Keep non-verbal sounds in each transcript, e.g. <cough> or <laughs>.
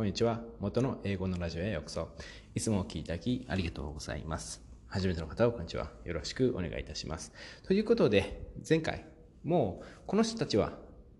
こんにちは。元の英語のラジオへようこそ。いつもお聴きいただきありがとうございます。初めての方をこんにちは。よろしくお願いいたします。ということで、前回もうこの人たちは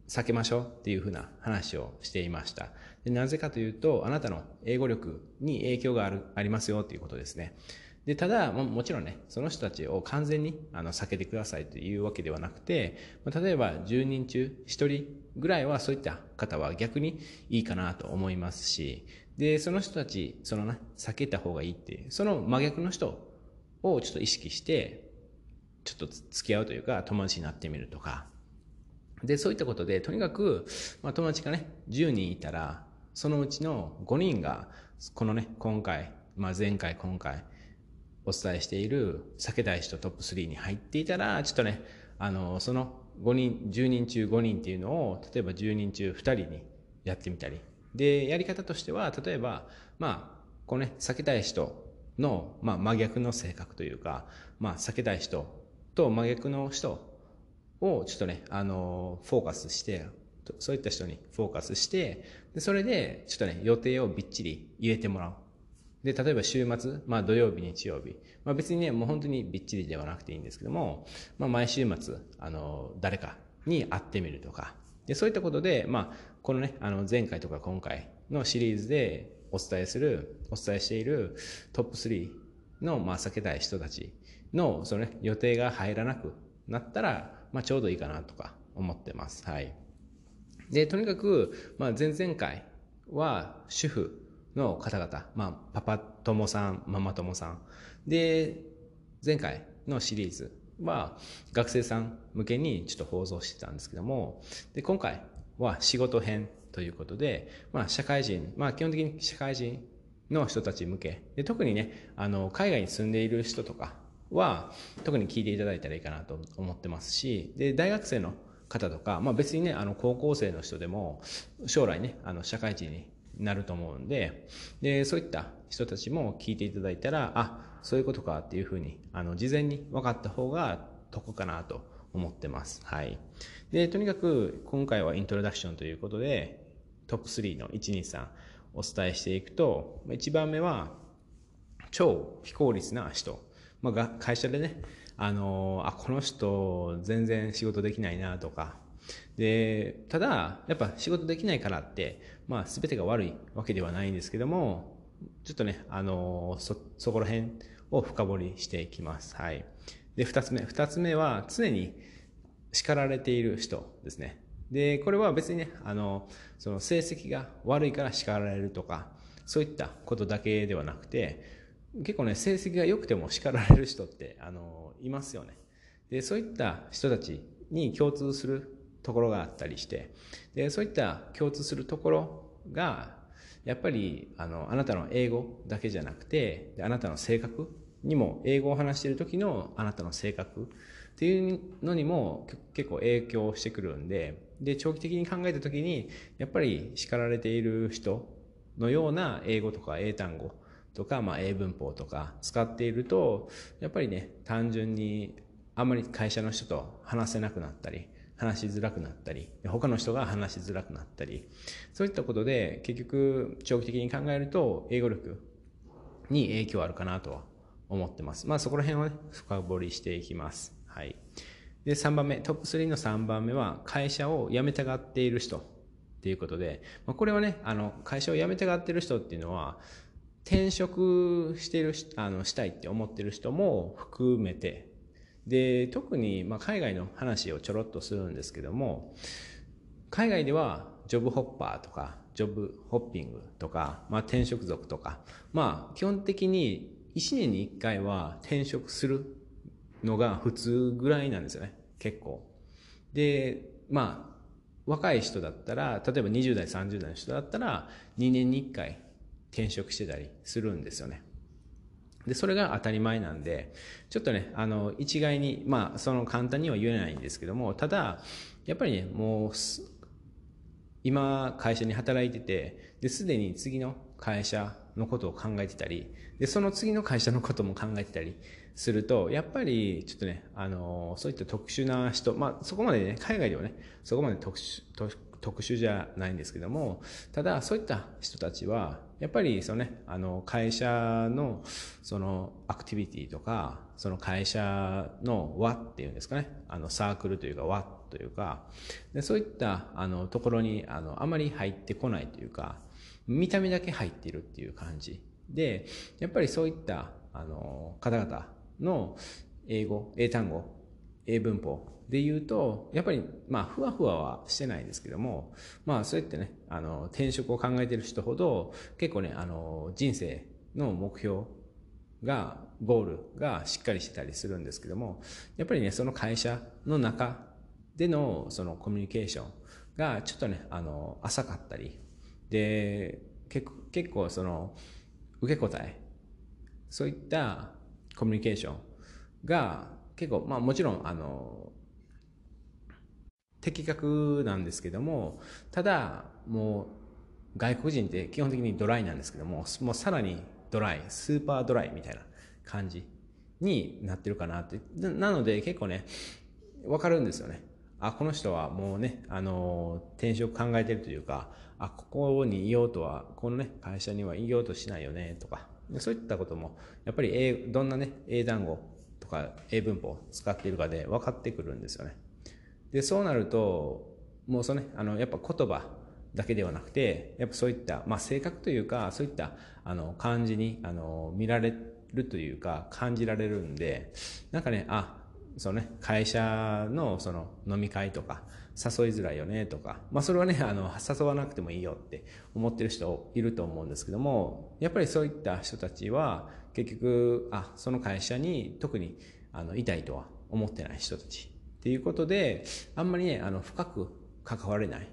避けましょうっていうふうな話をしていました。でなぜかというと、あなたの英語力に影響があるありますよということですね。で、ただも、もちろんね、その人たちを完全にあの避けてくださいというわけではなくて、例えば10人中1人ぐらいはそういった方は逆にいいかなと思いますし、で、その人たち、そのね、避けた方がいいっていう、その真逆の人をちょっと意識して、ちょっと付き合うというか、友達になってみるとか、で、そういったことで、とにかく、まあ、友達がね、10人いたら、そのうちの5人が、このね、今回、まあ、前回、今回、お伝えしている避けたい人トップ3に入っていたら、ちょっとね、あの、その5人、10人中5人っていうのを、例えば10人中2人にやってみたり。で、やり方としては、例えば、まあ、このね、避けたい人の、まあ、真逆の性格というか、まあ、避けたい人と真逆の人をちょっとね、あの、フォーカスして、そういった人にフォーカスして、でそれで、ちょっとね、予定をびっちり入れてもらう。で、例えば週末、まあ土曜日、日曜日。まあ別にね、もう本当にびっちりではなくていいんですけども、まあ毎週末、あの、誰かに会ってみるとか。で、そういったことで、まあ、このね、あの、前回とか今回のシリーズでお伝えする、お伝えしているトップ3の、まあ避けたい人たちの、そのね、予定が入らなくなったら、まあ、ちょうどいいかなとか思ってます。はい。で、とにかく、まあ、前々回は主婦の方々、まあ、パパ友さん、ママ友さん。で、前回のシリーズは学生さん向けにちょっと放送してたんですけども、で、今回は仕事編ということで、まあ、社会人、まあ、基本的に社会人の人たち向け、で特にね、あの、海外に住んでいる人とか、は特に聞いていただいたらいいかなと思ってますし、で、大学生の方とか、まあ別にね、あの高校生の人でも将来ね、あの社会人になると思うんで、で、そういった人たちも聞いていただいたら、あ、そういうことかっていうふうに、あの、事前に分かった方が得かなと思ってます。はい。で、とにかく今回はイントロダクションということで、トップ3の1、2、3お伝えしていくと、1番目は、超非効率な人。まあ、会社でね、あのあこの人全然仕事できないなとかでただやっぱ仕事できないからって、まあ、全てが悪いわけではないんですけどもちょっとねあのそそこら辺を深掘りしていきます、はい、で2つ目2つ目は常に叱られている人ですね。でこれは別にねあのその成績が悪いから叱られるとかそういったことだけではなくて結構ね、成績が良くても叱られる人って、あの、いますよね。で、そういった人たちに共通するところがあったりして、で、そういった共通するところが、やっぱり、あの、あなたの英語だけじゃなくて、あなたの性格にも、英語を話している時のあなたの性格っていうのにも結構影響してくるんで、で、長期的に考えた時に、やっぱり叱られている人のような英語とか英単語とか、まあ、英文法とか使っていると、やっぱりね、単純にあまり会社の人と話せなくなったり、話しづらくなったり、他の人が話しづらくなったり、そういったことで結局長期的に考えると英語力に影響あるかなとは思ってます。まあそこら辺をね、深掘りしていきます。はい。で、3番目、トップ3の3番目は会社を辞めたがっている人っていうことで、まあ、これはね、あの、会社を辞めたがってる人っていうのは、転職してるあのしたいって思ってる人も含めてで特にまあ海外の話をちょろっとするんですけども海外ではジョブホッパーとかジョブホッピングとか、まあ、転職族とかまあ基本的に1年に1回は転職するのが普通ぐらいなんですよね結構でまあ若い人だったら例えば20代30代の人だったら2年に1回転職してたりするんですよね。で、それが当たり前なんで、ちょっとね、あの、一概に、まあ、その簡単には言えないんですけども、ただ、やっぱりね、もう、今、会社に働いてて、で、すでに次の会社のことを考えてたり、で、その次の会社のことも考えてたりすると、やっぱり、ちょっとね、あの、そういった特殊な人、まあ、そこまでね、海外ではね、そこまで特殊、特殊じゃないんですけども、ただそういった人たちは、やっぱりそのね、あの会社のそのアクティビティとか、その会社の輪っていうんですかね、あのサークルというか輪というか、でそういったあのところにあのあまり入ってこないというか、見た目だけ入っているっていう感じ。で、やっぱりそういったあの方々の英語、英単語、英文法で言うと、やっぱり、まあ、ふわふわはしてないんですけども、まあ、そうやってね、あの、転職を考えてる人ほど、結構ね、あの、人生の目標が、ゴールがしっかりしてたりするんですけども、やっぱりね、その会社の中での、そのコミュニケーションが、ちょっとね、あの、浅かったり、で、結構、結構その、受け答え、そういったコミュニケーションが結構、まあもちろん、あの、的確なんですけども、ただ、もう、外国人って基本的にドライなんですけども、もうさらにドライ、スーパードライみたいな感じになってるかなって。なので結構ね、わかるんですよね。あ、この人はもうね、あの、転職考えてるというか、あ、ここにいようとは、このね、会社にはいようとしないよね、とか、そういったことも、やっぱり英、どんなね、英単語とか英文法を使っているかで分かってくるんですよね。で、そうなると、もうそのね、あの、やっぱ言葉だけではなくて、やっぱそういった、まあ性格というか、そういった、あの、感じに、あの、見られるというか、感じられるんで、なんかね、あ、そのね、会社のその飲み会とか、誘いづらいよねとか、まあそれはね、あの、誘わなくてもいいよって思ってる人いると思うんですけども、やっぱりそういった人たちは、結局、あ、その会社に特に、あの、いたいとは思ってない人たちっていうことで、あんまりね、あの、深く関われない。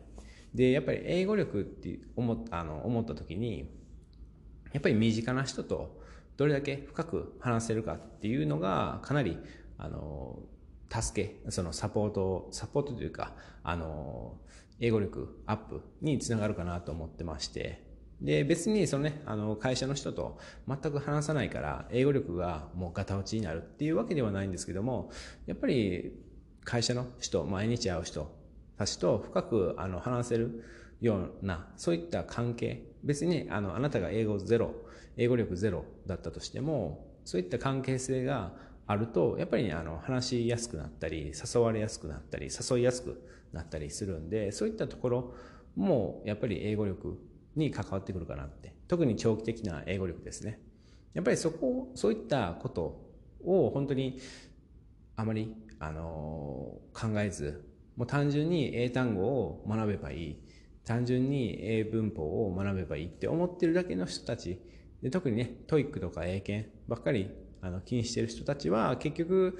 で、やっぱり英語力って思っあの思った時に、やっぱり身近な人とどれだけ深く話せるかっていうのが、かなり、あの、助け、そのサポート、サポートというか、あの、英語力アップにつながるかなと思ってまして、で、別にそのね、あの、会社の人と全く話さないから、英語力がもうガタ落ちになるっていうわけではないんですけども、やっぱり会社の人、毎日会う人たちと深くあの話せるような、そういった関係、別にあの、あなたが英語ゼロ、英語力ゼロだったとしても、そういった関係性があると、やっぱりね、あの、話しやすくなったり、誘われやすくなったり、誘いやすくなったりするんで、そういったところも、やっぱり英語力に関わってくるかなって。特に長期的な英語力ですね。やっぱりそこ、そういったことを本当にあまり、あの、考えず、もう単純に英単語を学べばいい。単純に英文法を学べばいいって思ってるだけの人たち。で特にね、 TOEIC とか英検ばっかりあの気にしてる人たちは結局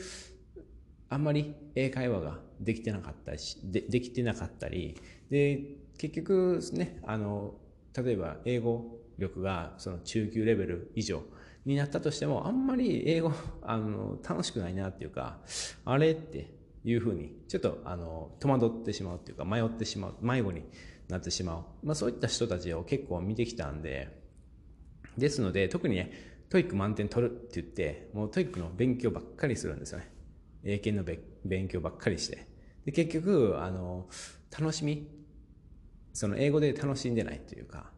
あんまり英会話ができてなかったりでできてなかったりで結局ねあの例えば英語力がその中級レベル以上になったとしてもあんまり英語 <laughs> あの楽しくないなっていうかあれっていうふうにちょっとあの戸惑ってしまうっていうか迷ってしまう迷子になってしまう、まあ、そういった人たちを結構見てきたんでですので特にね TOEIC 満点取るって言って、もう TOEIC の勉強ばっかりするんですよね。英検の勉強ばっかりして。で、結局、あの、楽しみその英語で楽しんでないというか、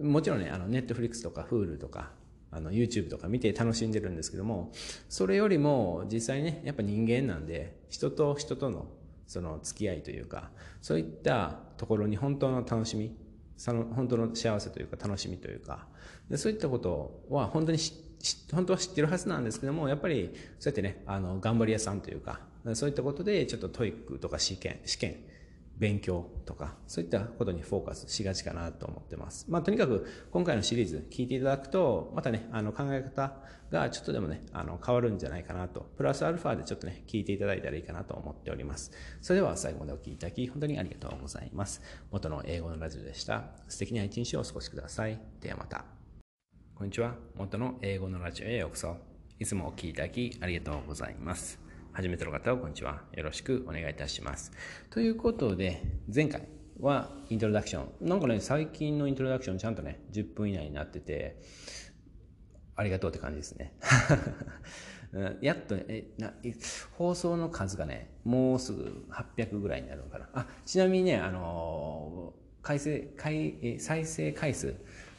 もちろんね、あの、 Netflix とか Hulu とか、あの、YouTube とか見て楽しんでるんですけども、それよりも実際ね、やっぱ人間なんで、人と人とのその付き合いというか、そういったところに本当の楽しみ、その本当の幸せというか楽しみというか、でそういったことは本当に本当は知ってるはずなんですけども、やっぱりそうやってね、あの、頑張り屋さんというか、そういったことでちょっと TOEIC とか試験、試験、勉強とか、そういったことにフォーカスしがちかなと思ってます。まあ、とにかく今回のシリーズ聞いていただくと、またね、あの、考え方がちょっとでもね、あの、変わるんじゃないかなと、プラスアルファでちょっとね、聞いていただいたらいいかなと思っております。それでは最後までお聞きいただき、本当にありがとうございます。元の英語のラジオでした。素敵な一日をお過ごしください。ではまた。こんにちは。元の英語のラジオへようこそ。いつもお聴きいただきありがとうございます。初めての方はこんにちは。よろしくお願いいたします。ということで、前回はイントロダクション。なんかね、最近のイントロダクションちゃんとね、10分以内になってて、ありがとうって感じですね。<laughs> やっとえな放送の数がね、もうすぐ800ぐらいになるのかな。あ、ちなみにね、あの回生回再生回数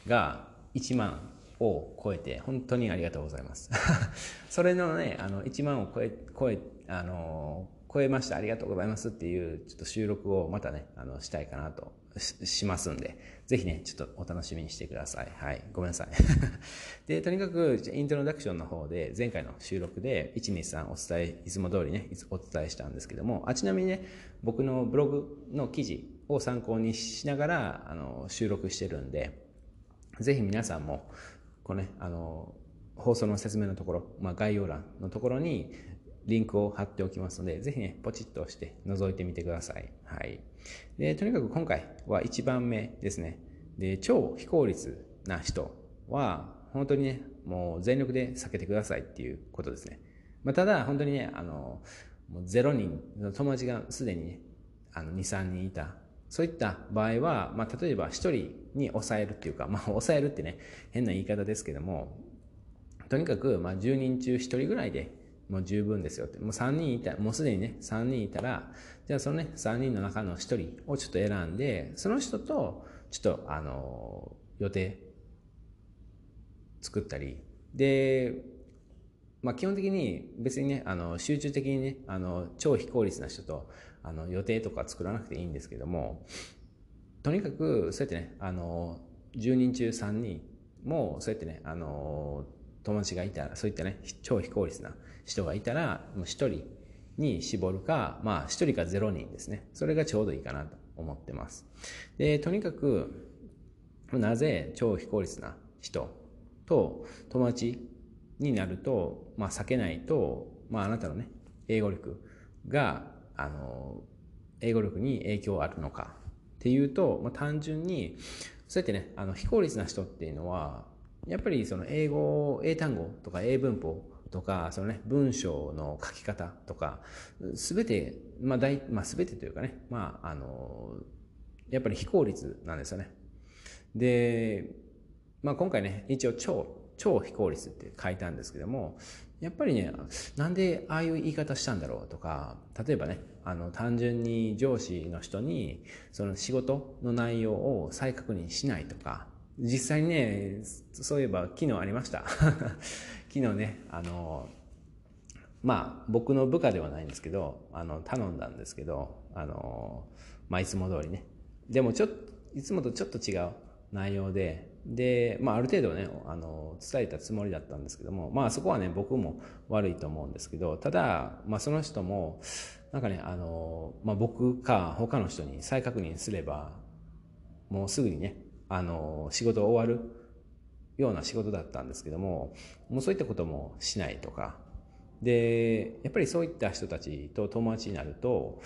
が1万を超えて、本当にありがとうございます。<laughs> それのね、あの、1万を超え、超え、あの超えました。ありがとうございますっていう、ちょっと収録をまたね、あの、したいかなとしますんで、ぜひね、ちょっとお楽しみにしてください。はい。ごめんなさい。<laughs> で、とにかく、イントロダクションの方で、前回の収録で、123お伝え、いつも通りね、お伝えしたんですけども、あ、ちなみにね、僕のブログの記事を参考にしながら、あの、収録してるんで、ぜひ皆さんも、こうね、あの、放送の説明のところ、まあ、概要欄のところに、リンクを貼っておきますので、ぜひね、ポチッと押して覗いてみてください。はい。で、とにかく今回は1番目ですね。で、超非効率な人は、本当にね、もう全力で避けてくださいっていうことですね。まあ、ただ、本当にね、あの、もう0人の友達がすでにね、あの、2、3人いた。そういった場合は、まあ、例えば1人に抑えるっていうか、まあ、抑えるってね、変な言い方ですけども、とにかく、まあ、10人中1人ぐらいでもう十分ですよって。もう3人いた、もうすでにね、3人いたら、じゃあそのね、3人の中の1人をちょっと選んで、その人と、ちょっと、あの、予定作ったり、で、まあ基本的に別にね、あの、集中的にね、あの、超非効率な人と、あの、予定とか作らなくていいんですけども、とにかく、そうやってね、あの、10人中3人も、そうやってね、あの、友達がいたら、そういったね、超非効率な人がいたら、もう1人に絞るか、まあ1人か0人ですね。それがちょうどいいかなと思ってます。で、とにかく、なぜ超非効率な人と友達になると、まあ避けないと、まああなたのね、英語力が、あの、英語力に影響あるのかっていうと、まあ単純に、そうやってね、あの非効率な人っていうのは、やっぱりその英語、英単語とか英文法とか、そのね、文章の書き方とか、すべて、まあ大、まあすべてというかね、まあ、あの、やっぱり非効率なんですよね。で、まあ今回ね、一応超、超非効率って書いたんですけども、やっぱりね、なんでああいう言い方したんだろうとか、例えばね、あの、単純に上司の人に、その仕事の内容を再確認しないとか、実際にね、そういえば昨日ありました。昨日ね、あの、まあ僕の部下ではないんですけど、あの、頼んだんですけど、あの、まあいつも通りね。でもちょっと、いつもとちょっと違う内容で、で、まあある程度ね、あの、伝えたつもりだったんですけども、まあそこはね、僕も悪いと思うんですけど、ただ、まあその人も、なんかね、あの、まあ僕か他の人に再確認すれば、もうすぐにね、あの、仕事終わるような仕事だったんですけども、もうそういったこともしないとか、で、やっぱりそういった人たちと友達になると、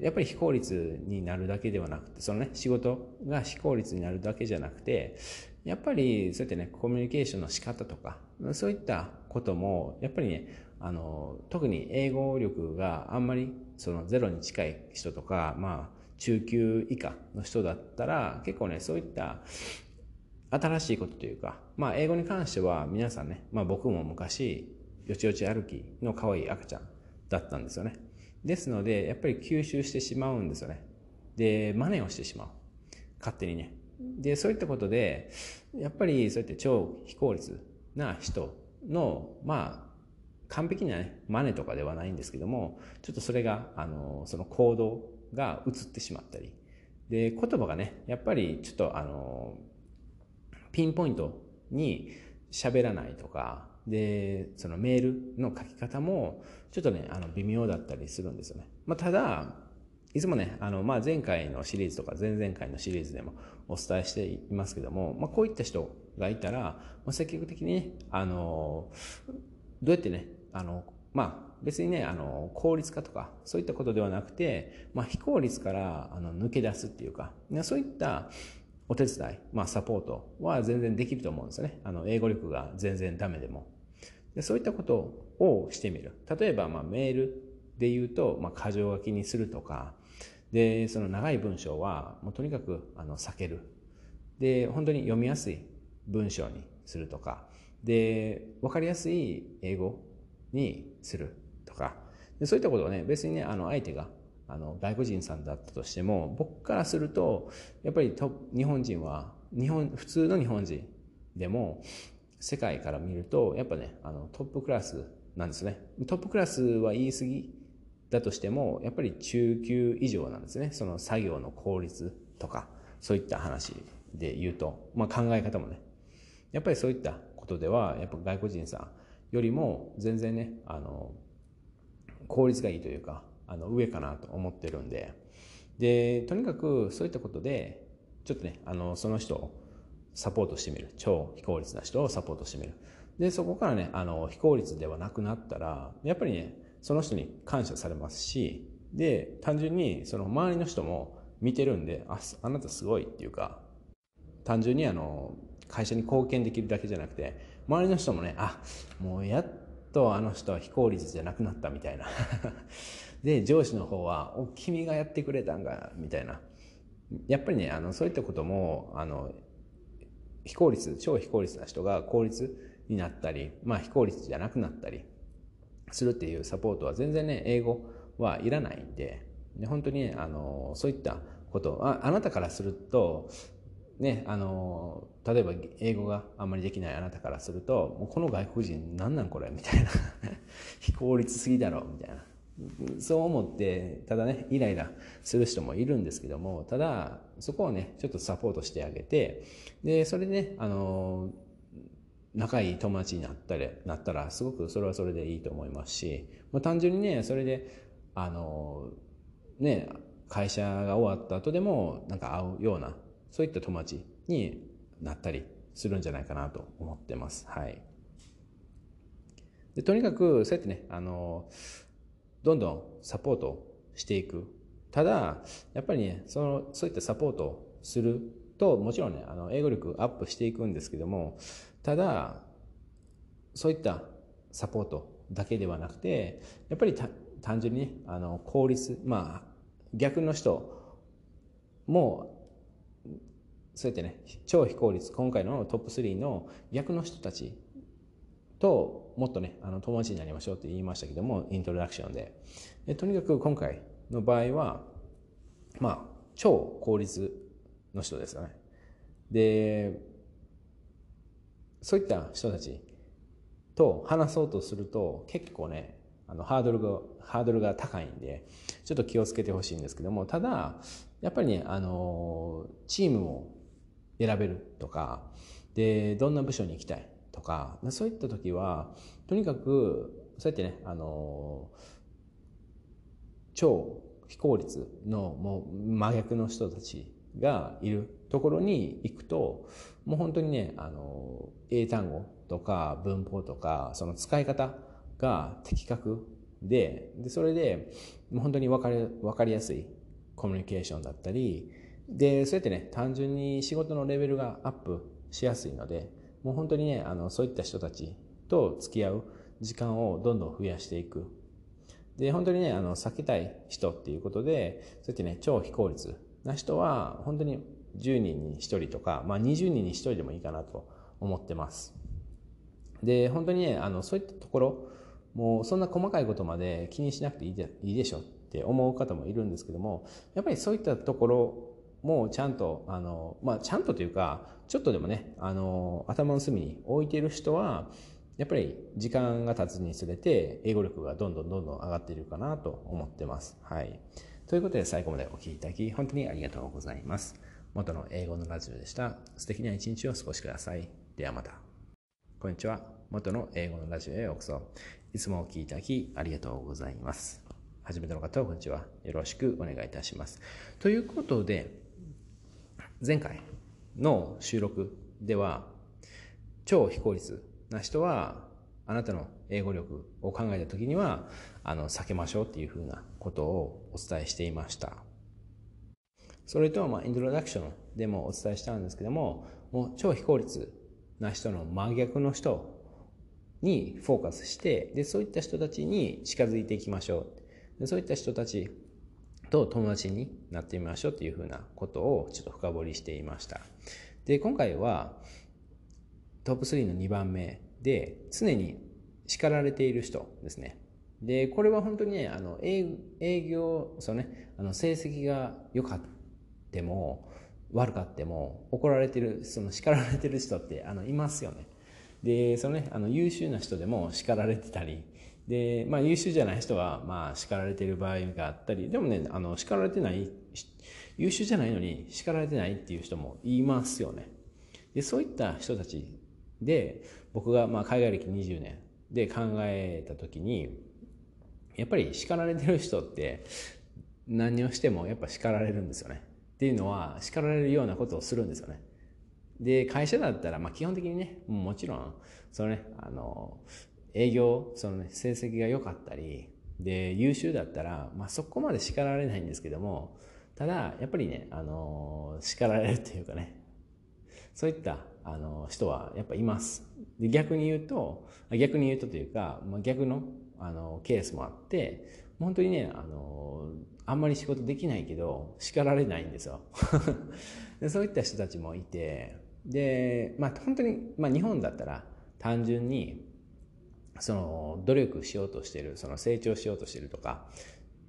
やっぱり非効率になるだけではなくて、そのね、仕事が非効率になるだけじゃなくて、やっぱりそうやってね、コミュニケーションの仕方とか、そういったことも、やっぱりね、あの、特に英語力があんまりそのゼロに近い人とか、まあ、中級以下の人だったら、結構ね、そういった新しいことというか、まあ、英語に関しては皆さんね、まあ僕も昔、よちよち歩きの可愛い赤ちゃんだったんですよね。ですので、やっぱり吸収してしまうんですよね。で、真似をしてしまう。勝手にね。で、そういったことで、やっぱりそうやって超非効率な人の、まあ、完璧なね、真似とかではないんですけども、ちょっとそれが、あの、その行動が映ってしまったり。で、言葉がね、やっぱりちょっとあの、ピンポイントに喋らないとか、で、そのメールの書き方も、ちょっとね、あの、微妙だったりするんですよね。まあ、ただ、いつもね、あの、まあ、前回のシリーズとか前々回のシリーズでもお伝えしていますけども、まあ、こういった人がいたら、まあ、積極的にね、あの、どうやってね、あの、まあ、別にね、あの、効率化とか、そういったことではなくて、まあ、非効率から、あの、抜け出すっていうか、そういったお手伝い、まあ、サポートは全然できると思うんですよね。あの、英語力が全然ダメでも。でそういったことをしてみる。例えば、まあ、メールで言うと、まあ、箇条書きにするとか、で、その長い文章は、もうとにかく、あの、避ける。で、本当に読みやすい文章にするとか、で、わかりやすい英語にするとか、でそういったことをね、別にね、あの、相手が、あの、外国人さんだったとしても、僕からすると、やっぱり日本人は、日本、普通の日本人でも、世界から見ると、やっぱね、あの、トップクラスなんですね。トップクラスは言い過ぎだとしても、やっぱり中級以上なんですね。その作業の効率とか、そういった話で言うと、まあ考え方もね。やっぱりそういったことでは、やっぱ外国人さんよりも全然ね、あの、効率がいいというか、あの、上かなと思ってるんで、で、とにかくそういったことで、ちょっとね、あの、その人をサポートしてみる。超非効率な人をサポートしてみる。で、そこからね、あの、非効率ではなくなったら、やっぱりね、その人に感謝されますし、で、単純にその周りの人も見てるんで、あ、あなたすごいっていうか、単純にあの、会社に貢献できるだけじゃなくて、周りの人もね、あ、もうやっとあの人は非効率じゃなくなったみたいな。<laughs> で、上司の方は、お、君がやってくれたんか、みたいな。やっぱりね、あの、そういったことも、あの、非効率、超非効率な人が効率になったり、まあ非効率じゃなくなったりするっていうサポートは全然ね、英語はいらないんで、で本当にね、あの、そういったことあ、あなたからすると、ね、あの、例えば英語があんまりできないあなたからすると、もうこの外国人なんなんこれみたいな。<laughs> 非効率すぎだろみたいな。そう思って、ただね、イライラする人もいるんですけども、ただ、そこをね、ちょっとサポートしてあげて、で、それでね、あの、仲いい友達になったり、なったら、すごくそれはそれでいいと思いますし、もう単純にね、それで、あの、ね、会社が終わった後でも、なんか会うような、そういった友達になったりするんじゃないかなと思ってます。はい。でとにかく、そうやってね、あの、どんどんサポートしていく。ただ、やっぱりね、その、そういったサポートをすると、もちろんね、あの、英語力アップしていくんですけども、ただ、そういったサポートだけではなくて、やっぱり単純にね、あの、効率、まあ、逆の人もそうやってね、超非効率、今回のトップ3の逆の人たちともっとね、あの友達になりましょうって言いましたけども、イントロダクションで。でとにかく今回の場合は、まあ、超効率の人ですよね。で、そういった人たちと話そうとすると結構ね、あのハードルが、ハードルが高いんで、ちょっと気をつけてほしいんですけども、ただ、やっぱりね、あの、チームを選べるとか、で、どんな部署に行きたいとか、そういった時は、とにかく、そうやってね、あの、超非効率のもう真逆の人たちがいるところに行くと、もう本当にね、あの、英単語とか文法とか、その使い方が的確で、で、それで、もう本当に分かり、分かりやすいコミュニケーションだったり、で、そうやってね、単純に仕事のレベルがアップしやすいので、もう本当にね、あの、そういった人たちと付き合う時間をどんどん増やしていく。で、本当にね、あの、避けたい人っていうことで、そうやってね、超非効率な人は、本当に10人に1人とか、まあ20人に1人でもいいかなと思ってます。で、本当にね、あの、そういったところ、もうそんな細かいことまで気にしなくていいでいいでしょって思う方もいるんですけども、やっぱりそういったところもうちゃんと、あの、まあ、ちゃんとというか、ちょっとでもね、あの、頭の隅に置いている人は、やっぱり時間が経つにつれて、英語力がどんどんどんどん上がっているかなと思ってます。はい。ということで最後までお聴きいただき、本当にありがとうございます。元の英語のラジオでした。素敵な一日をお過ごしください。ではまた。こんにちは。元の英語のラジオへようこそ。いつもお聴きいただきありがとうございます。初めての方はこんにちは。よろしくお願いいたします。ということで、前回の収録では、超非効率な人は、あなたの英語力を考えたときには、あの、避けましょうっていうふうなことをお伝えしていました。それと、まあ、イントロダクションでもお伝えしたんですけども、もう超非効率な人の真逆の人にフォーカスして、で、そういった人たちに近づいていきましょう。でそういった人たちと友達になってみましょうっていうふうなことをちょっと深掘りしていました。で、今回はトップ3の2番目で常に叱られている人ですねでこれは本当にねあの営業そのねあの成績が良かっても悪かっても怒られてるその叱られてる人ってあのいますよねでそのねあの優秀な人でも叱られてたりで、まあ、優秀じゃない人はまあ叱られてる場合があったりでもねあの叱られてない優秀じゃないのに叱られてないっていう人もいますよね。でそういった人たちで僕がまあ海外歴20年で考えた時にやっぱり叱られてる人って何をしてもやっぱ叱られるんですよね。っていうのは叱られるようなことをするんですよね。で会社だったらまあ基本的にねもちろんそのねあの営業そのね成績が良かったりで優秀だったら、まあ、そこまで叱られないんですけどもただやっぱりねあの叱られるというかねそういったあの人はやっぱいます。で逆に言うと逆に言うとというか、まあ、逆のあのケースもあって本当にねあのあんまり仕事できないけど叱られないんですよ。<laughs> でそういった人たちもいてでまあ本当に、まあ、日本だったら単純にその努力しようとしてるその成長しようとしてるとか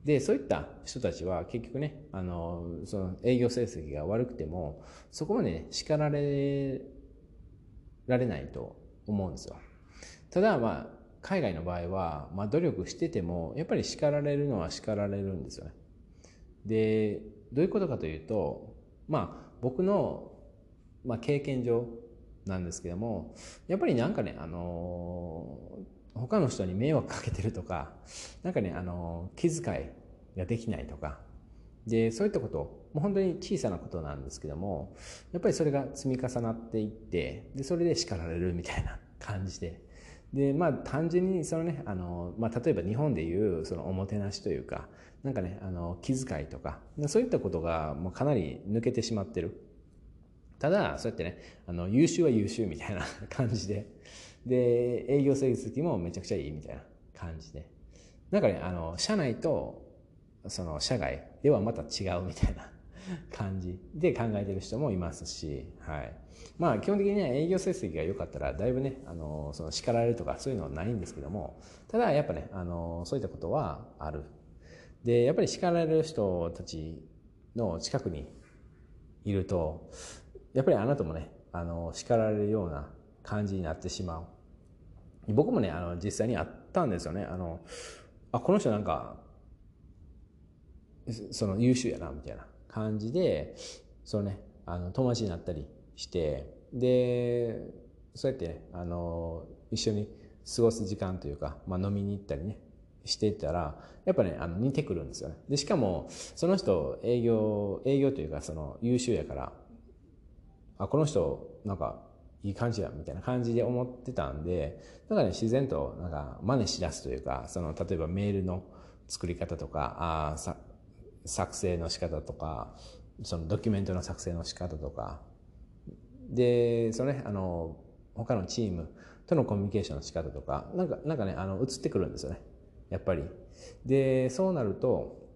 でそういった人たちは結局ねあのその営業成績が悪くてもそこまで、ね、叱られられないと思うんですよただまあ海外の場合は、まあ、努力しててもやっぱり叱られるのは叱られるんですよね。でどういうことかというとまあ僕の、まあ、経験上なんですけどもやっぱりなんかねあの他の人に迷惑かけてるとかなんかねあの気遣いができないとかでそういったこともう本当に小さなことなんですけどもやっぱりそれが積み重なっていってでそれで叱られるみたいな感じで。でまあ単純にそのねあの、まあ、例えば日本でいうそのおもてなしというかなんかねあの気遣いとかそういったことがもうかなり抜けてしまってる。ただそうやってねあの優秀は優秀みたいな感じで。で営業成績もめちゃくちゃいいみたいな感じでなんかねあの社内とその社外ではまた違うみたいな感じで考えてる人もいますし、はい。まあ基本的にね、営業成績が良かったら、だいぶね、あの、その叱られるとかそういうのはないんですけども、ただやっぱね、あの、そういったことはある。で、やっぱり叱られる人たちの近くにいると、やっぱりあなたもね、あの、叱られるような感じになってしまう。僕もね、あの、実際にあったんですよね。あの、あ、この人なんか、その優秀やな、みたいな。感じでそのねあの友達になったりしてでそうやってねあの一緒に過ごす時間というか、まあ、飲みに行ったりねしていたらやっぱねあの似てくるんですよねでしかもその人営業営業というかその優秀やからあこの人なんかいい感じやみたいな感じで思ってたんでだからね自然となんか真似しだすというかその例えばメールの作り方とかあさ作成の仕方とかそのドキュメントの作成の仕方とか。でそのねあの他のチームとのコミュニケーションの仕方とかなんかなんかねあの移ってくるんですよね。やっぱり。でそうなると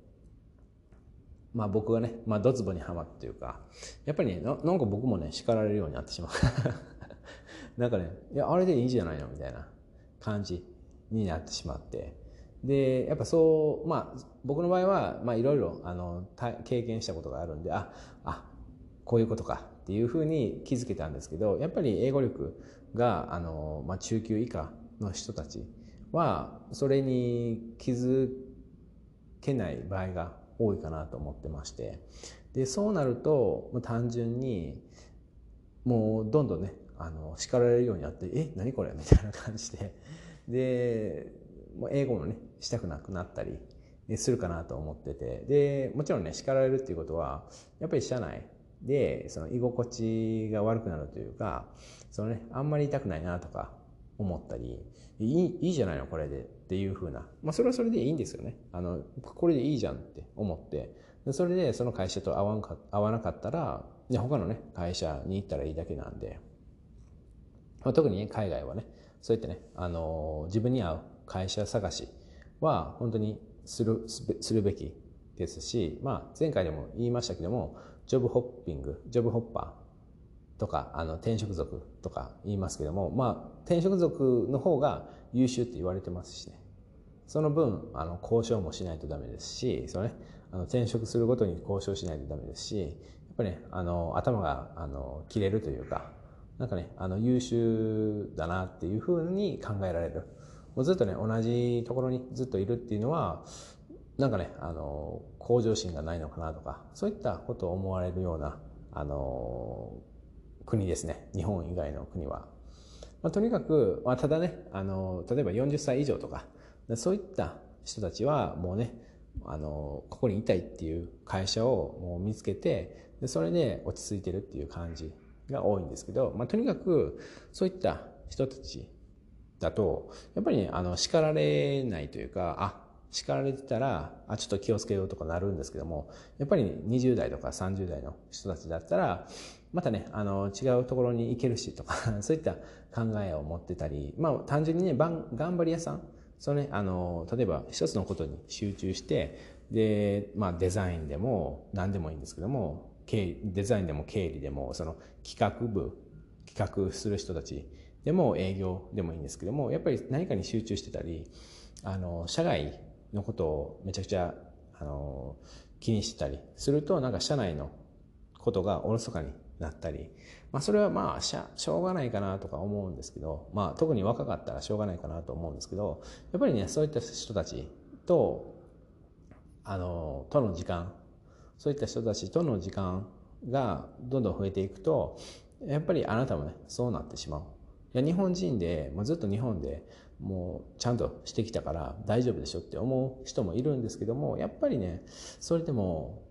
まあ僕がね、まあ、ドツボにはまっていうかやっぱりねなんか僕もね叱られるようになってしまう。<laughs> なんかねいやあれでいいじゃないのみたいな感じになってしまって。でやっぱそうまあ僕の場合はまあいろいろあの経験したことがあるんでああこういうことかっていうふうに気づけたんですけどやっぱり英語力があの、まあ、中級以下の人たちはそれに気づけない場合が多いかなと思ってまして。でそうなると単純にもうどんどんねあの叱られるようになって「え何これ? <laughs>」みたいな感じで。でもう英語もねしたくなくなったりするかなと思ってて。でもちろんね叱られるっていうことはやっぱり社内でその居心地が悪くなるというかそのねあんまり痛くないなとか思ったりいいいいじゃないのこれで。っていうふうな、まあ、それはそれでいいんですよね。あのこれでいいじゃんって思って。でそれでその会社と合わんか合わなかったら他のね会社に行ったらいいだけなんで、まあ、特にね海外はねそうやってね、あの自分に合う会社探しは本当にするするべきですし、まあ、前回でも言いましたけどもジョブホッピングジョブホッパーとかあの転職族とか言いますけども、まあ、転職族の方が優秀って言われてますしね。その分あの交渉もしないとダメですしその、ね、あの転職するごとに交渉しないとダメですしやっぱりねあの頭があの切れるというかなんかねあの優秀だなっていうふうに考えられるもうずっとね同じところにずっといるっていうのはなんかねあの向上心がないのかなとかそういったことを思われるようなあの国ですね日本以外の国は。まあ、とにかく、まあ、ただねあの例えば40歳以上とかそういった人たちはもうねあのここにいたいっていう会社をもう見つけてでそれで落ち着いてるっていう感じが多いんですけど、まあ、とにかくそういった人たちだとやっぱりねあの叱られないというかあ叱られてたらあちょっと気をつけようとかなるんですけどもやっぱり20代とか30代の人たちだったらまたねあの違うところに行けるしとか <laughs> そういった考えを持ってたりまあ単純にね頑張り屋さんそのねあの例えば一つのことに集中してで、まあ、デザインでも何でもいいんですけどもデザインでも経理でもその企画部企画する人たちでも営業でもいいんですけどもやっぱり何かに集中してたりあの社外のことをめちゃくちゃあの気にしてたりするとなんか社内のことがおろそかになったり、まあ、それはまあしょうがないかなとか思うんですけど、まあ、特に若かったらしょうがないかなと思うんですけどやっぱりねそういった人たちとあのとの時間そういった人たちとの時間がどんどん増えていくとやっぱりあなたもねそうなってしまう。いや日本人で、まあ、ずっと日本でもうちゃんとしてきたから大丈夫でしょって思う人もいるんですけどもやっぱりねそれでも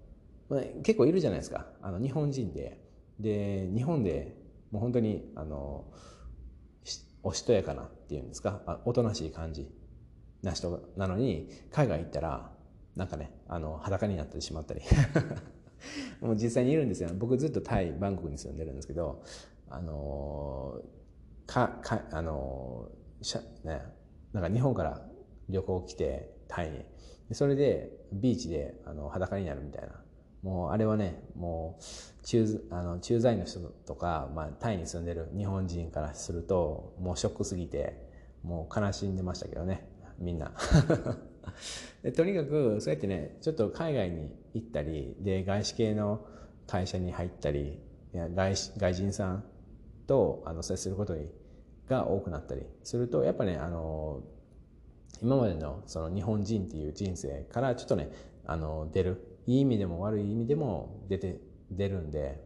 結構いるじゃないですかあの日本人でで日本でもう本当にあのおしとやかなっていうんですか？おとなしい感じな人なのに海外行ったらなんかねあの裸になってしまったり。<laughs> もう実際にいるんですよ。僕ずっとタイバンコクに住んでるんですけどあのかかあのしゃ、ね、なんか日本から旅行来てタイに。それでビーチであの裸になるみたいな。もうあれはねもう駐あの駐在の人とか、まあ、タイに住んでる日本人からするともうショックすぎてもう悲しんでましたけどねみんな。<laughs> でとにかくそうやってねちょっと海外に行ったりで外資系の会社に入ったりいや外外人さんとあの接することが多くなったりするとやっぱねあの今までのその日本人っていう人生からちょっとねあの出るいい意味でも悪い意味でも出て出るんで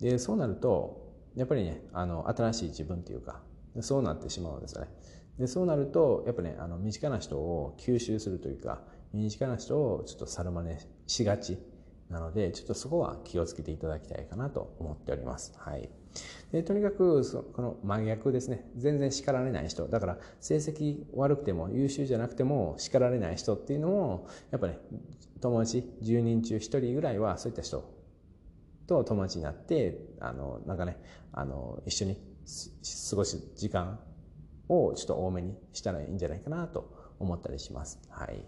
でそうなるとやっぱりねあの新しい自分っていうかそうなってしまうんですよね。でそうなるとやっぱねあの身近な人を吸収するというか身近な人をちょっと猿真似しがちなのでちょっとそこは気をつけていただきたいかなと思っております。はい、でとにかくそこの真逆ですね全然叱られない人だから成績悪くても優秀じゃなくても叱られない人っていうのもやっぱね友達10人中1人ぐらいはそういった人と友達になってあのなんかねあの一緒に過ごす時間をちょっと多めにしたらいいんじゃないかなと思ったりします。はい。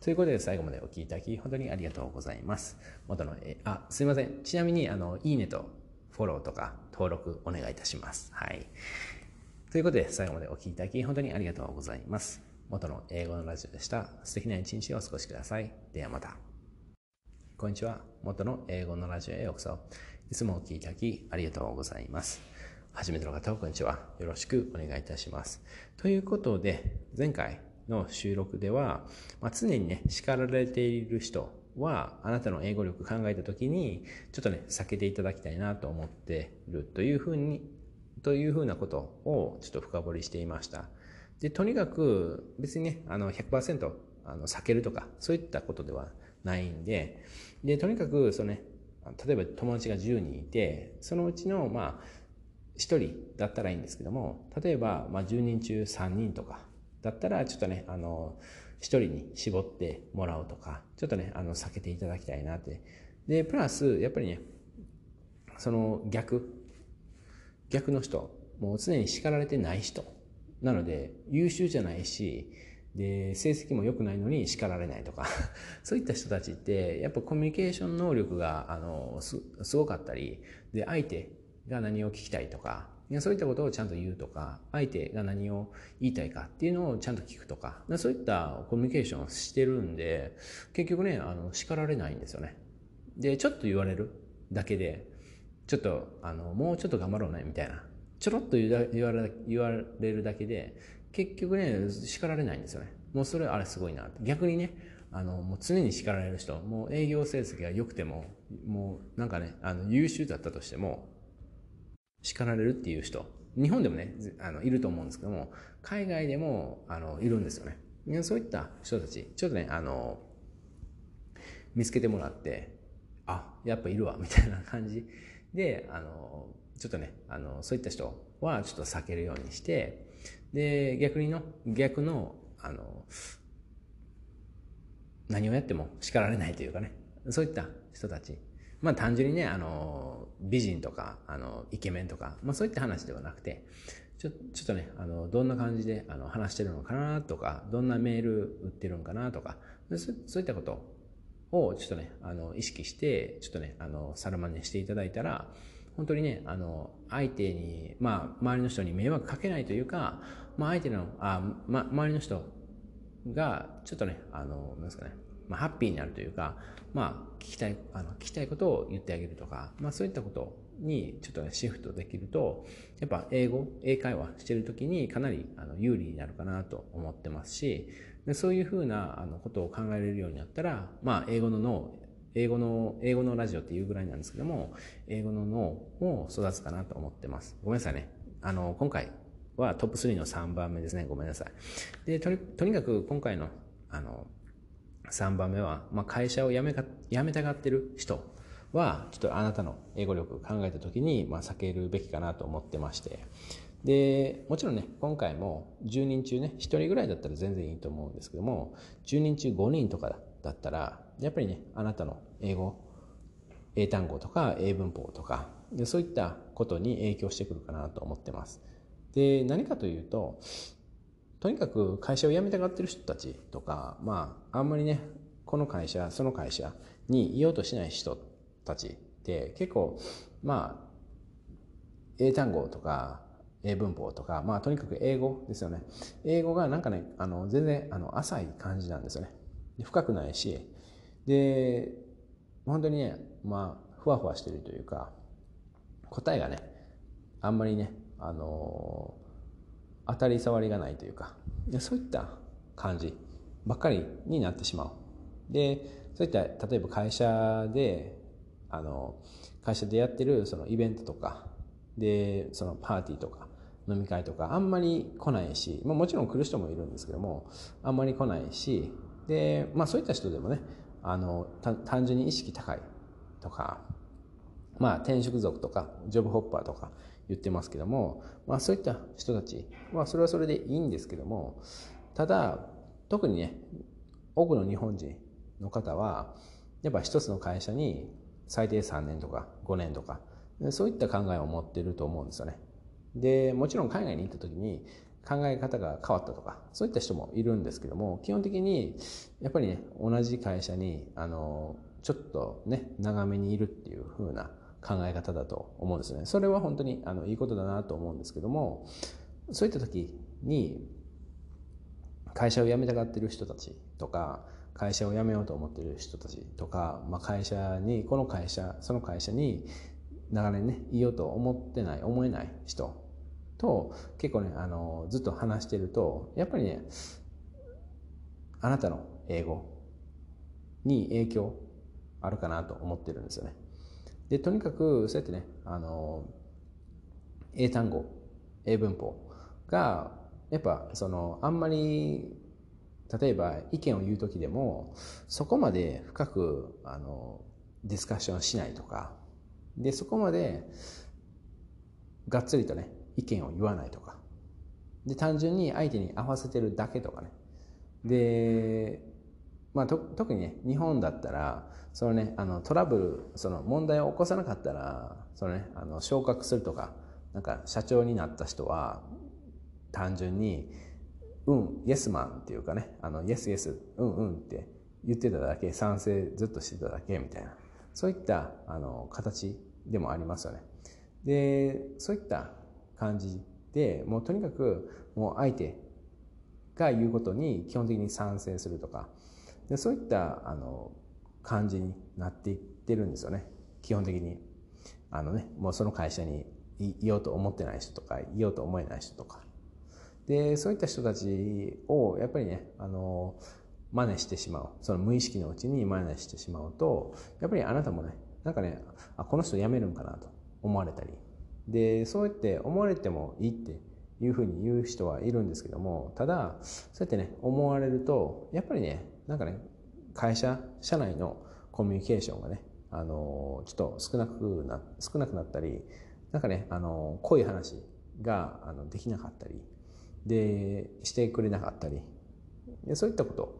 ということで最後までお聞きいただき本当にありがとうございます。元の、え、あ、すいません。ちなみに、あの、いいねとフォローとか登録お願いいたします。はい。ということで最後までお聞きいただき本当にありがとうございます。元の英語のラジオでした。素敵な一日をお過ごしください。ではまた。こんにちは。元の英語のラジオへようこそ。いつもお聞きいただきありがとうございます。初めての方こんにちは。よろしくお願いいたします。ということで、前回の収録では、まあ、常にね、叱られている人は、あなたの英語力考えたときに、ちょっとね、避けていただきたいなと思っているというふうに、というふうなことをちょっと深掘りしていました。で、とにかく別にね、あの100%あの避けるとか、そういったことではないんで、で、とにかく、そのね、例えば友達が10人いて、そのうちの、まあ、1人だったらいいんですけども、例えば、まあ、10人中3人とかだったら、ちょっとね、あの、1人に絞ってもらうとか、ちょっとね、あの、避けていただきたいなって。で、プラス、やっぱりね、その逆、逆の人、もう常に叱られてない人、なので、優秀じゃないし、で、成績も良くないのに叱られないとか。<laughs> そういった人たちって、やっぱコミュニケーション能力が、あの、す、すごかったり、で、相手が何を聞きたいとかそういったことをちゃんと言うとか相手が何を言いたいかっていうのをちゃんと聞くとかそういったコミュニケーションをしてるんで結局ねあの叱られないんですよね。でちょっと言われるだけでちょっとあのもうちょっと頑張ろうねみたいなちょろっと言われ言われるだけで結局ね叱られないんですよね。もうそれあれすごいな逆にねあのもう常に叱られる人もう営業成績が良くてももうなんかねあの優秀だったとしても叱られるっていう人。日本でもねあのいると思うんですけども海外でもあのいるんですよね。そういった人たちちょっとねあの見つけてもらってあやっぱいるわみたいな感じ。であのちょっとねあのそういった人はちょっと避けるようにしてで逆にの逆のあの何をやっても叱られないというかねそういった人たち。まあ単純にねあの美人とかあのイケメンとか、まあ、そういった話ではなくてちょちょっとねあのどんな感じであの話してるのかなとかどんなメール売ってるのかなとかそういったことをちょっとねあの意識してちょっとねあのサルマンにしていただいたら本当にねあの相手にまあ周りの人に迷惑かけないというか、まあ、相手のあ、ま、周りの人がちょっとねあのなんですかねまあ、ハッピーになるというか、まあ、聞きたい、あの、聞きたいことを言ってあげるとか、まあ、そういったことにちょっとね、シフトできると、やっぱ英語、英会話してるときにかなりあの有利になるかなと思ってますし、でそういうふうなあのことを考えれるようになったら、まあ、英語の脳、英語の、英語のラジオっていうぐらいなんですけども、英語の脳も育つかなと思ってます。ごめんなさいね。あの、今回はトップ3の3番目ですね。ごめんなさい。で、とにかく今回の、あの、3番目は、まあ、会社を辞めか辞めたがってる人は、ちょっとあなたの英語力を考えた時に、まあ、避けるべきかなと思ってまして。で、もちろんね、今回も10人中ね、1人ぐらいだったら全然いいと思うんですけども、10人中5人とかだったら、やっぱりね、あなたの英語、英単語とか英文法とか、でそういったことに影響してくるかなと思ってます。で、何かというと、とにかく会社を辞めたがってる人たちとか、まあ、あんまりね、この会社、その会社にいようとしない人たちって結構、まあ、英単語とか、英文法とか、まあ、とにかく英語ですよね。英語がなんかね、あの、全然、あの、浅い感じなんですよね。深くないし、で、本当にね、まあ、ふわふわしてるというか、答えがね、あんまりね、あの当たり障りがないというかそういった感じばっかりになってしまう。でそういった例えば会社であの会社でやってるそのイベントとかでそのパーティーとか飲み会とかあんまり来ないし、まあ、もちろん来る人もいるんですけどもあんまり来ないしで、まあ、そういった人でもねあの単純に意識高いとか、まあ、転職族とかジョブホッパーとか言ってますけども、まあ、そういった人たち、まあ、それはそれでいいんですけどもただ特にね多くの日本人の方はやっぱ一つの会社に最低3年とか5年とかそういった考えを持ってると思うんですよね。でもちろん海外に行った時に考え方が変わったとかそういった人もいるんですけども基本的にやっぱりね同じ会社にあのちょっとね長めにいるっていう風な考え方だと思うんですね。それは本当にあのいいことだなと思うんですけどもそういった時に会社を辞めたがってる人たちとか会社を辞めようと思ってる人たちとか、まあ、会社にこの会社その会社に長年ねいようと思ってない思えない人と結構ねあのずっと話してるとやっぱりねあなたの英語に影響あるかなと思ってるんですよね。でとにかくそうやってねあの英単語英文法がやっぱそのあんまり例えば意見を言う時でもそこまで深くあのディスカッションしないとかでそこまでがっつりとね意見を言わないとか。で単純に相手に合わせてるだけとかね。でまあ、特にね日本だったらその、ね、あのトラブルその問題を起こさなかったらその、ね、あの昇格するとかなんか社長になった人は単純に「うんイエスマン」っていうかね「あのイエスイエスうんうん」って言ってただけ賛成ずっとしてただけみたいなそういったあの形でもありますよね。でそういった感じでもうとにかくもう相手が言うことに基本的に賛成するとかでそういったあの感じになっていってるんですよね。基本的に。あのねもうその会社にいようと思ってない人とかいようと思えない人とか。でそういった人たちをやっぱりねあの真似してしまう。その無意識のうちに真似してしまうとやっぱりあなたもねなんかねあこの人辞めるんかなと思われたり。でそうやって思われてもいいっていうふうに言う人はいるんですけどもただそうやってね思われるとやっぱりねなんかね会社社内のコミュニケーションがねあのちょっと少なくな少なくなったりなんかねあの濃い話があのできなかったりでしてくれなかったりでそういったこと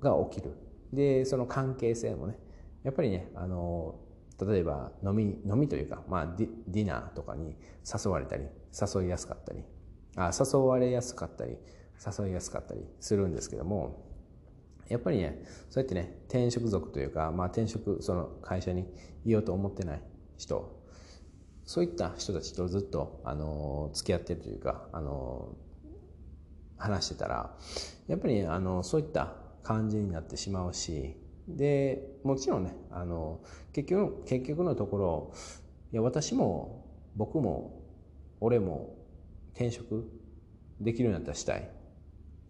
が起きる。でその関係性もねやっぱりねあの例えば飲み飲みというか、まあ、ディディナーとかに誘われたり誘いやすかったりあ誘われやすかったり誘いやすかったりするんですけどもやっぱりねそうやってね転職族というか、まあ、転職その会社にいようと思ってない人そういった人たちとずっとあの付き合ってるというかあの話してたらやっぱりあのそういった感じになってしまうしでもちろんねあの結局結局のところいや私も僕も俺も転職できるようになったらしたい。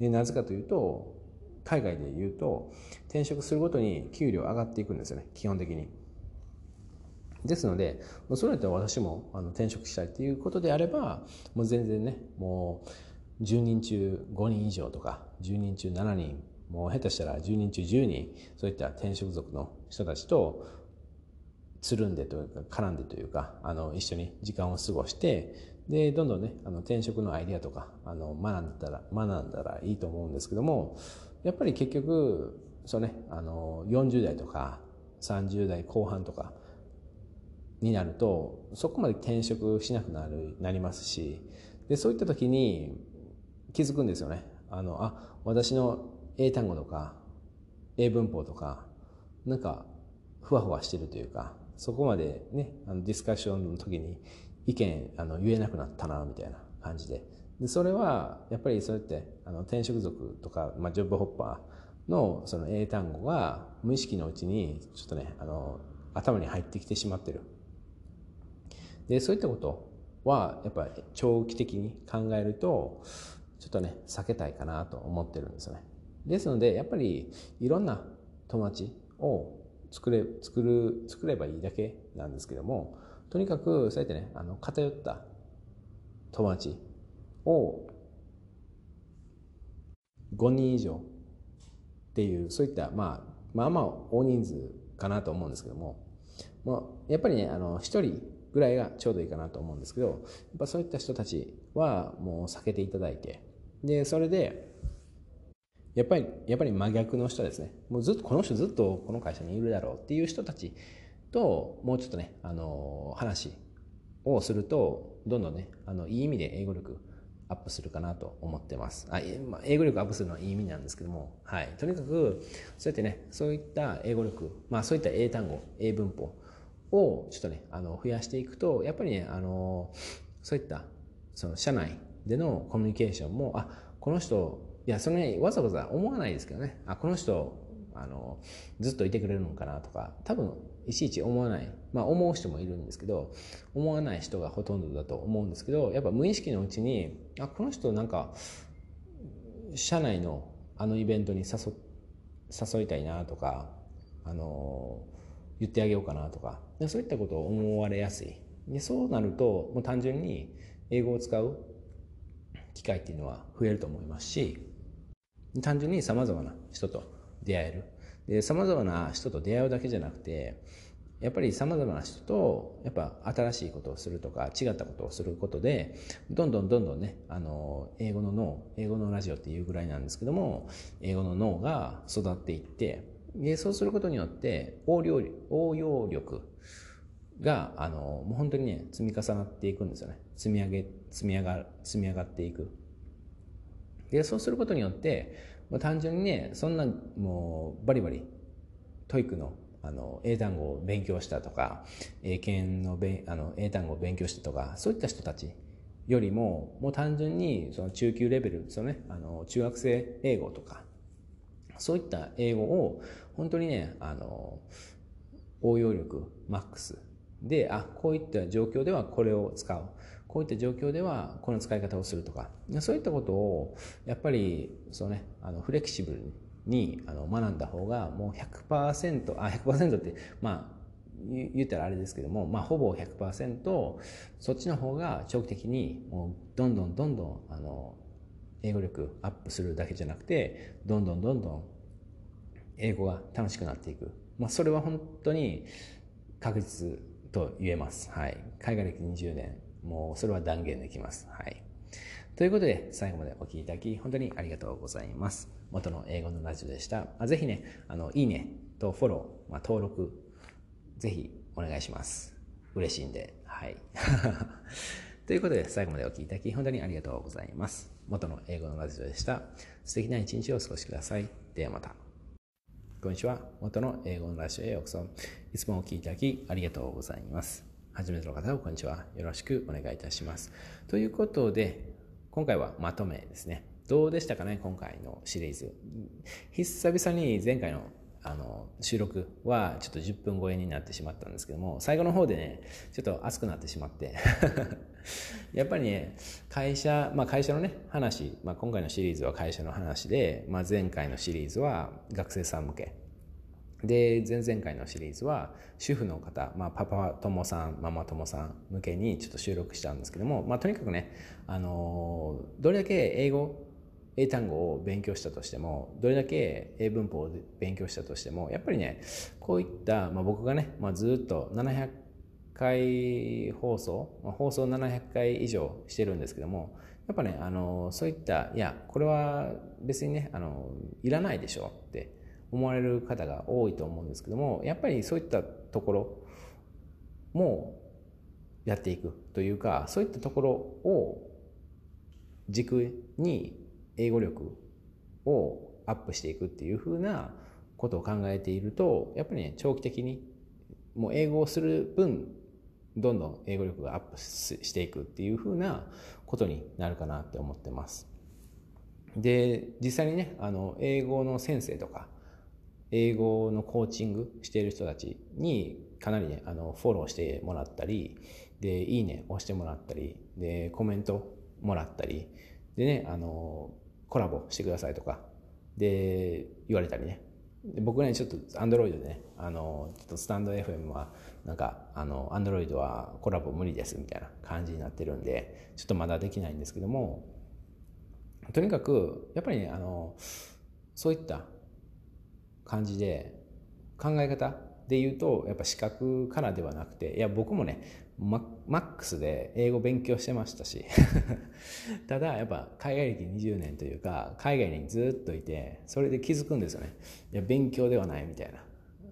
でなぜかというと海外で言うと転職するごとに給料上がっていくんですよね。基本的に。ですのでそれだったら私もあの転職したいっていうことであればもう全然ねもう10人中5人以上とか10人中7人もう下手したら10人中10人そういった転職族の人たちとつるんでというか絡んでというかあの一緒に時間を過ごしてでどんどんねあの転職のアイディアとかあの学んだら学んだらいいと思うんですけどもやっぱり結局そうねあの40代とか30代後半とかになるとそこまで転職しなくなるなりますしでそういった時に気づくんですよね。あのあ私の英単語とか英文法とかなんかふわふわしてるというかそこまでねあのディスカッションの時に意見あの言えなくなったなみたいな感じで。でそれはやっぱりそうやってあの転職族とか、まあ、ジョブホッパーのその英単語が無意識のうちにちょっとねあの頭に入ってきてしまってる。でそういったことはやっぱり長期的に考えるとちょっとね避けたいかなと思ってるんですよね。ですのでやっぱりいろんな友達を作れ作る作ればいいだけなんですけどもとにかくそうやってねあの偏った友達を5人以上っていうそういった、まあ、まあまあ大人数かなと思うんですけども、まあ、やっぱりねあの1人ぐらいがちょうどいいかなと思うんですけどやっぱそういった人たちはもう避けていただいてでそれでやっぱりやっぱり真逆の人ですね。もうずっとこの人ずっとこの会社にいるだろうっていう人たちともうちょっとね、あの話をするとどんどんねあのいい意味で英語力アップするかなと思ってます。あ、英語力アップするのはいい意味なんですけども、はい、とにかくそうやってねそういった英語力、まあ、そういった英単語英文法をちょっとねあの増やしていくとやっぱりねあのそういったその社内でのコミュニケーションもあこの人いやそれ、ね、わざわざ思わないですけどね。あこの人あのずっといてくれるのかなとか多分いちいち思わない。まあ思う人もいるんですけど思わない人がほとんどだと思うんですけどやっぱ無意識のうちにあこの人なんか社内のあのイベントに誘誘いたいなとかあの言ってあげようかなとかそういったことを思われやすい。でそうなるともう単純に英語を使う機会っていうのは増えると思いますし単純にさまざまな人と出会える。で様々な人と出会うだけじゃなくてやっぱり様々な人とやっぱ新しいことをするとか違ったことをすることでどんどんどんどんねあの英語の脳英語のラジオっていうぐらいなんですけども英語の脳が育っていってでそうすることによって応用応用力があのもう本当にね積み重なっていくんですよね。積み上げ積み上が積み上がっていく。でそうすることによってまあ、単純にねそんなもうバリバリ TOEIC のあの英単語を勉強したとか英検のあの英単語を勉強したとかそういった人たちよりももう単純にその中級レベルその、ね、あの中学生英語とかそういった英語を本当にねあの応用力マックスであこういった状況ではこれを使う。こういった状況ではこの使い方をするとかそういったことをやっぱりそう、ね、あのフレキシブルにあの学んだ方がもう100%あ100%ってまあ言ったらあれですけども、まあ、ほぼ100%そっちの方が長期的にもうどんどんどんどんあの英語力アップするだけじゃなくてどんどんどんどん英語が楽しくなっていく、まあ、それは本当に確実と言えます、はい、海外歴20年。もうそれは断言できます、はい、ということで最後までお聴きいただき本当にありがとうございます。元の英語のラジオでした。あぜひねあのいいねとフォロー、まあ、登録ぜひお願いします。嬉しいんで。はい。<laughs> ということで最後までお聴きいただき本当にありがとうございます。元の英語のラジオでした。素敵な一日をお過ごしください。ではまた。こんにちは。元の英語のラジオへようこそ。いつもお聴きいただきありがとうございます。初めての方はこんにちは。よろしくお願いいたします。ということで、今回はまとめですね。どうでしたかね、今回のシリーズ。久々に前回のあの収録はちょっと10分超えになってしまったんですけども最後の方でねちょっと熱くなってしまって <laughs> やっぱりね会社、まあ、会社のね話、まあ、今回のシリーズは会社の話で、まあ、前回のシリーズは学生さん向けで前々回のシリーズは主婦の方、まあ、パパ友さんママ友さん向けにちょっと収録したんですけども、まあ、とにかくね、あのどれだけ英語英単語を勉強したとしてもどれだけ英文法を勉強したとしてもやっぱりねこういった、まあ、僕がね、まあ、ずっと700回放送、まあ、放送700回以上してるんですけどもやっぱねあのそういったいやこれは別にねあのいらないでしょって思われる方が多いと思うんですけどもやっぱりそういったところもやっていくというかそういったところを軸に英語力をアップしていくっていうふうなことを考えているとやっぱりね長期的にもう英語をする分どんどん英語力がアップしていくっていうふうなことになるかなって思ってます。で実際にねあの英語の先生とか英語のコーチングしている人たちにかなりねあのフォローしてもらったりでいいね押してもらったりでコメントもらったりでねあのコラボしてくださいとか、で、言われたりね。僕ね、ちょっとアンドロイドでね、あの、ちょっとスタンド FM は、なんか、あの、アンドロイドはコラボ無理ですみたいな感じになってるんで、ちょっとまだできないんですけども、とにかく、やっぱりね、あの、そういった感じで、考え方で言うと、やっぱ資格からではなくて、いや、僕もね、マックスで英語勉強してましたし <laughs> ただやっぱ海外歴20年というか海外にずっといてそれで気づくんですよね。いや勉強ではないみたいな。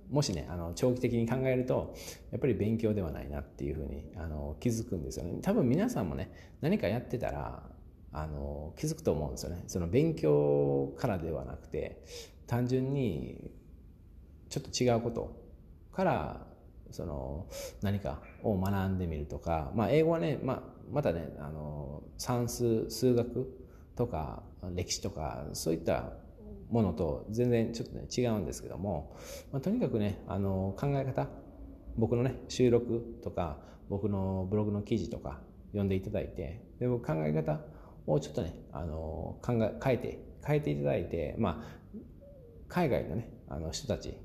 もしねあの長期的に考えるとやっぱり勉強ではないなっていうふうにあの気づくんですよね。多分皆さんもね何かやってたらあの気づくと思うんですよね。その勉強からではなくて単純にちょっと違うことからその何かを学んでみるとか、まあ、英語はね、まあ、またねあの算数数学とか歴史とかそういったものと全然ちょっとね違うんですけども、まあ、とにかくねあの考え方僕のね収録とか僕のブログの記事とか読んでいただいてで僕考え方をちょっとねあの考え変えて変えていただいて、まあ、海外のねあの人たち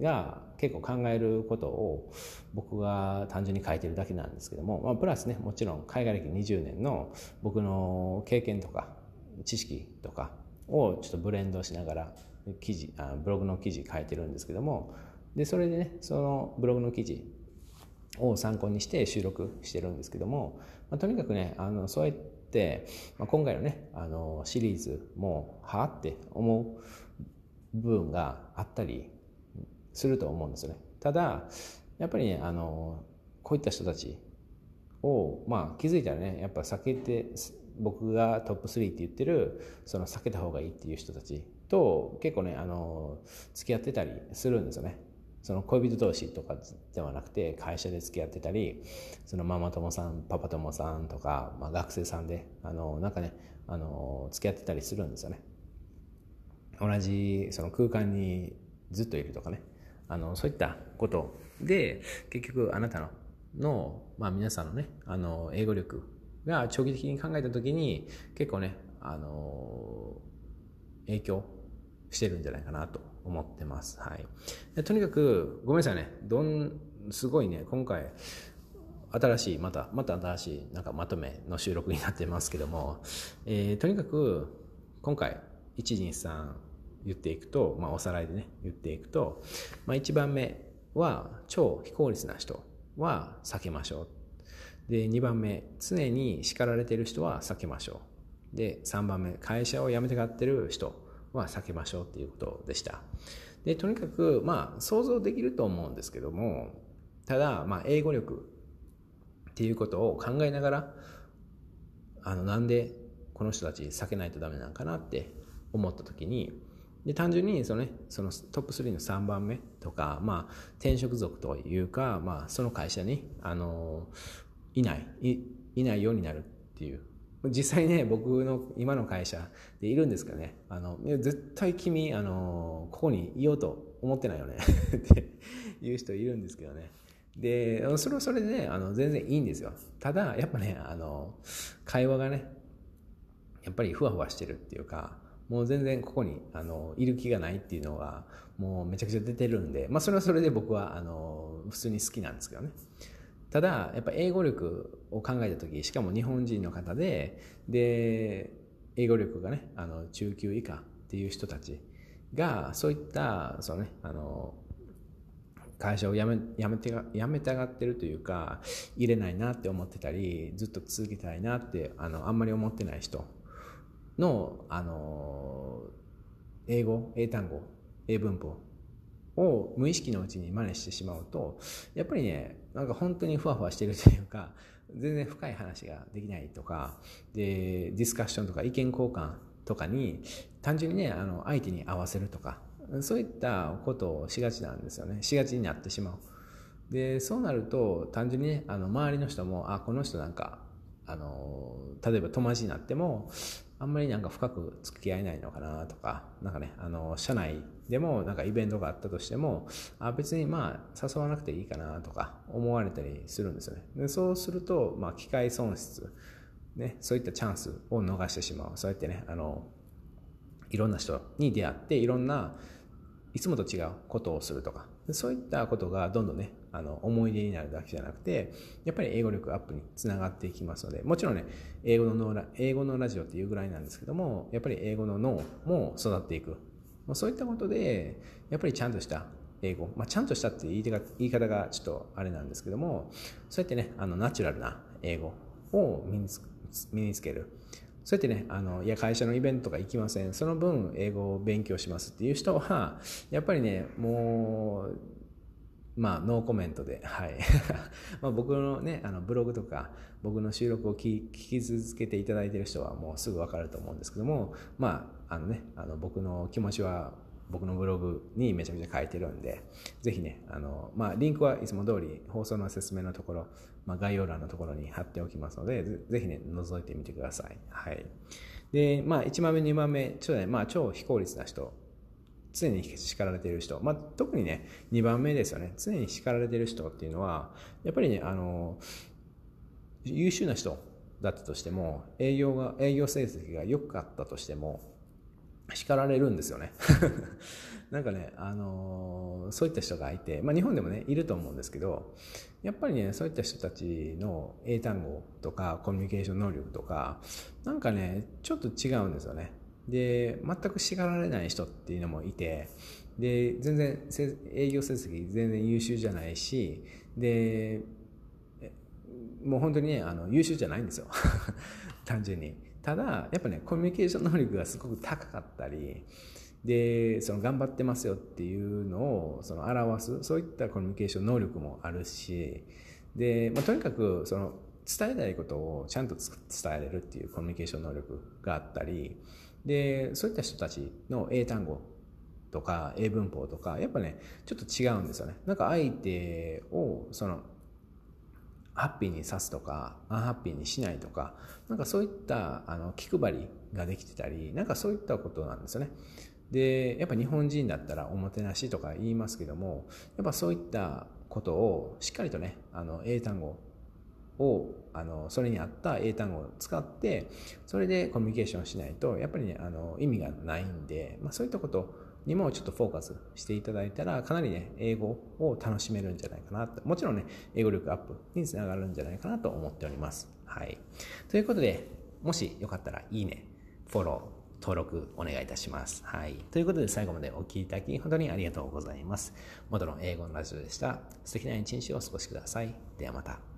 が結構考えることを僕が単純に書いてるだけなんですけども、まあ、プラスねもちろん海外歴20年の僕の経験とか知識とかをちょっとブレンドしながら記事あブログの記事書いてるんですけどもでそれでねそのブログの記事を参考にして収録してるんですけども、まあ、とにかくねあのそうやって、まあ、今回のねあのシリーズもはあって思う部分があったりすると思うんですよね。ただやっぱりねあのこういった人たちを、まあ、気づいたらねやっぱ避けて僕がトップ3って言ってるその避けた方がいいっていう人たちと結構ねあの付き合ってたりするんですよね。その恋人同士とかではなくて会社で付き合ってたりそのママ友さんパパ友さんとか、まあ、学生さんであのなんかねあの付き合ってたりするんですよね同じその空間にずっといるとかねあのそういったことで結局あなたのの、まあ、皆さんのねあの英語力が長期的に考えた時に結構ねあの影響してるんじゃないかなと思ってます。はい。でとにかく、ごめんなさいね。どん、すごいね、今回、新しい、また、また新しい、なんかまとめの収録になってますけども、えー、とにかく、今回、1、2、3言っていくと、まあ、おさらいでね、言っていくと、まあ、1番目は、超非効率な人は避けましょう。で、2番目、常に叱られている人は避けましょう。で、3番目、会社を辞めてがってる人は避けましょうっていうことでした。でとにかく、まあ、想像できると思うんですけどもただ、まあ、英語力っていうことを考えながらあのなんでこの人たち避けないとダメなのかなって思った時にで単純にその,、ね、そのトップ3の3番目とか、まあ、転職族というか、まあ、その会社にあのいないいいないようになるっていう実際ね、僕の今の会社でいるんですけどね、あの、絶対君、あの、ここにいようと思ってないよね <laughs> っていう人いるんですけどね。で、それはそれでね、あの、全然いいんですよ。ただ、やっぱね、あの、会話がね、やっぱりふわふわしてるっていうか、もう全然ここに、あの、いる気がないっていうのが、もうめちゃくちゃ出てるんで、まあ、それはそれで僕は、あの、普通に好きなんですけどね。ただやっぱ英語力を考えた時しかも日本人の方でで英語力がねあの中級以下っていう人たちがそういったその、ね、あの会社を辞め辞めて辞めたがってるというか入れないなって思ってたりずっと続けたいなってあのあんまり思ってない人のあの英語英単語英文法を無意識のうちに真似してしまうとやっぱりねなんか本当にふわふわしてるというか全然深い話ができないとかでディスカッションとか意見交換とかに単純にねあの相手に合わせるとかそういったことをしがちなんですよね。しがちになってしまう。でそうなると単純にねあの周りの人もあこの人なんかあの例えば友達になってもあんまりなんか深く付き合えないのかなとかなんかねあの社内でもなんかイベントがあったとしてもあ別にまあ誘わなくていいかなとか思われたりするんですよね。でそうすると、まあ、機会損失、ね、そういったチャンスを逃してしまう。そうやってねあのいろんな人に出会っていろんないつもと違うことをするとか。そういったことがどんどんねあの思い出になるだけじゃなくてやっぱり英語力アップにつながっていきますのでもちろんね英語の英語のラジオっていうぐらいなんですけどもやっぱり英語の脳も育っていく。ま、そういったことでやっぱりちゃんとした英語、まあ、ちゃんとしたって言いが言い方がちょっとあれなんですけどもそうやってねあのナチュラルな英語を身につ身につける。そうやってねあのいや会社のイベントとか行きません。その分英語を勉強しますっていう人はやっぱりねもうまあ、ノーコメントで、はい。<laughs> まあ僕のね、あのブログとか、僕の収録を聞き続けていただいている人はもうすぐわかると思うんですけども、まあ、あのね、あの僕の気持ちは僕のブログにめちゃめちゃ書いてるんで、ぜひね、あの、まあ、リンクはいつも通り放送の説明のところ、まあ、概要欄のところに貼っておきますので、ぜひね、覗いてみてください。はい。で、まあ、1番目、2番目、ちょっとね、まあ、超非効率な人常に叱られている人、まあ、特にね2番目ですよね。常に叱られている人っていうのはやっぱりねあの優秀な人だったとしても営業が営業成績が良かったとしても叱られるんですよね。<laughs> なんかね、あのそういった人がいて、まあ、日本でもねいると思うんですけどやっぱりねそういった人たちの英単語とかコミュニケーション能力とかなんかねちょっと違うんですよね。で全く叱られない人っていうのもいてで全然営業成績全然優秀じゃないしでもう本当にねあの優秀じゃないんですよ。<laughs> 単純に。ただやっぱねコミュニケーション能力がすごく高かったりでその頑張ってますよっていうのをその表すそういったコミュニケーション能力もあるしで、まあ、とにかくその伝えたいことをちゃんと伝えれるっていうコミュニケーション能力があったりでそういった人たちの英単語とか英文法とかやっぱねちょっと違うんですよね。なんか相手をそのハッピーにさすとかアンハッピーにしないとかなんかそういったあの気配りができてたりなんかそういったことなんですよね。でやっぱ日本人だったらおもてなしとか言いますけどもやっぱそういったことをしっかりとねあの英単語をあのそれに合った英単語を使ってそれでコミュニケーションしないとやっぱりねあの意味がないんで、まあ、そういったことにもちょっとフォーカスしていただいたらかなりね英語を楽しめるんじゃないかなともちろんね英語力アップにつながるんじゃないかなと思っておりますはいということでもしよかったらいいねフォロー登録お願いいたします。はい。ということで最後までお聴きいただき本当にありがとうございます。元の英語のラジオでした。素敵な一日をお過ごしください。ではまた。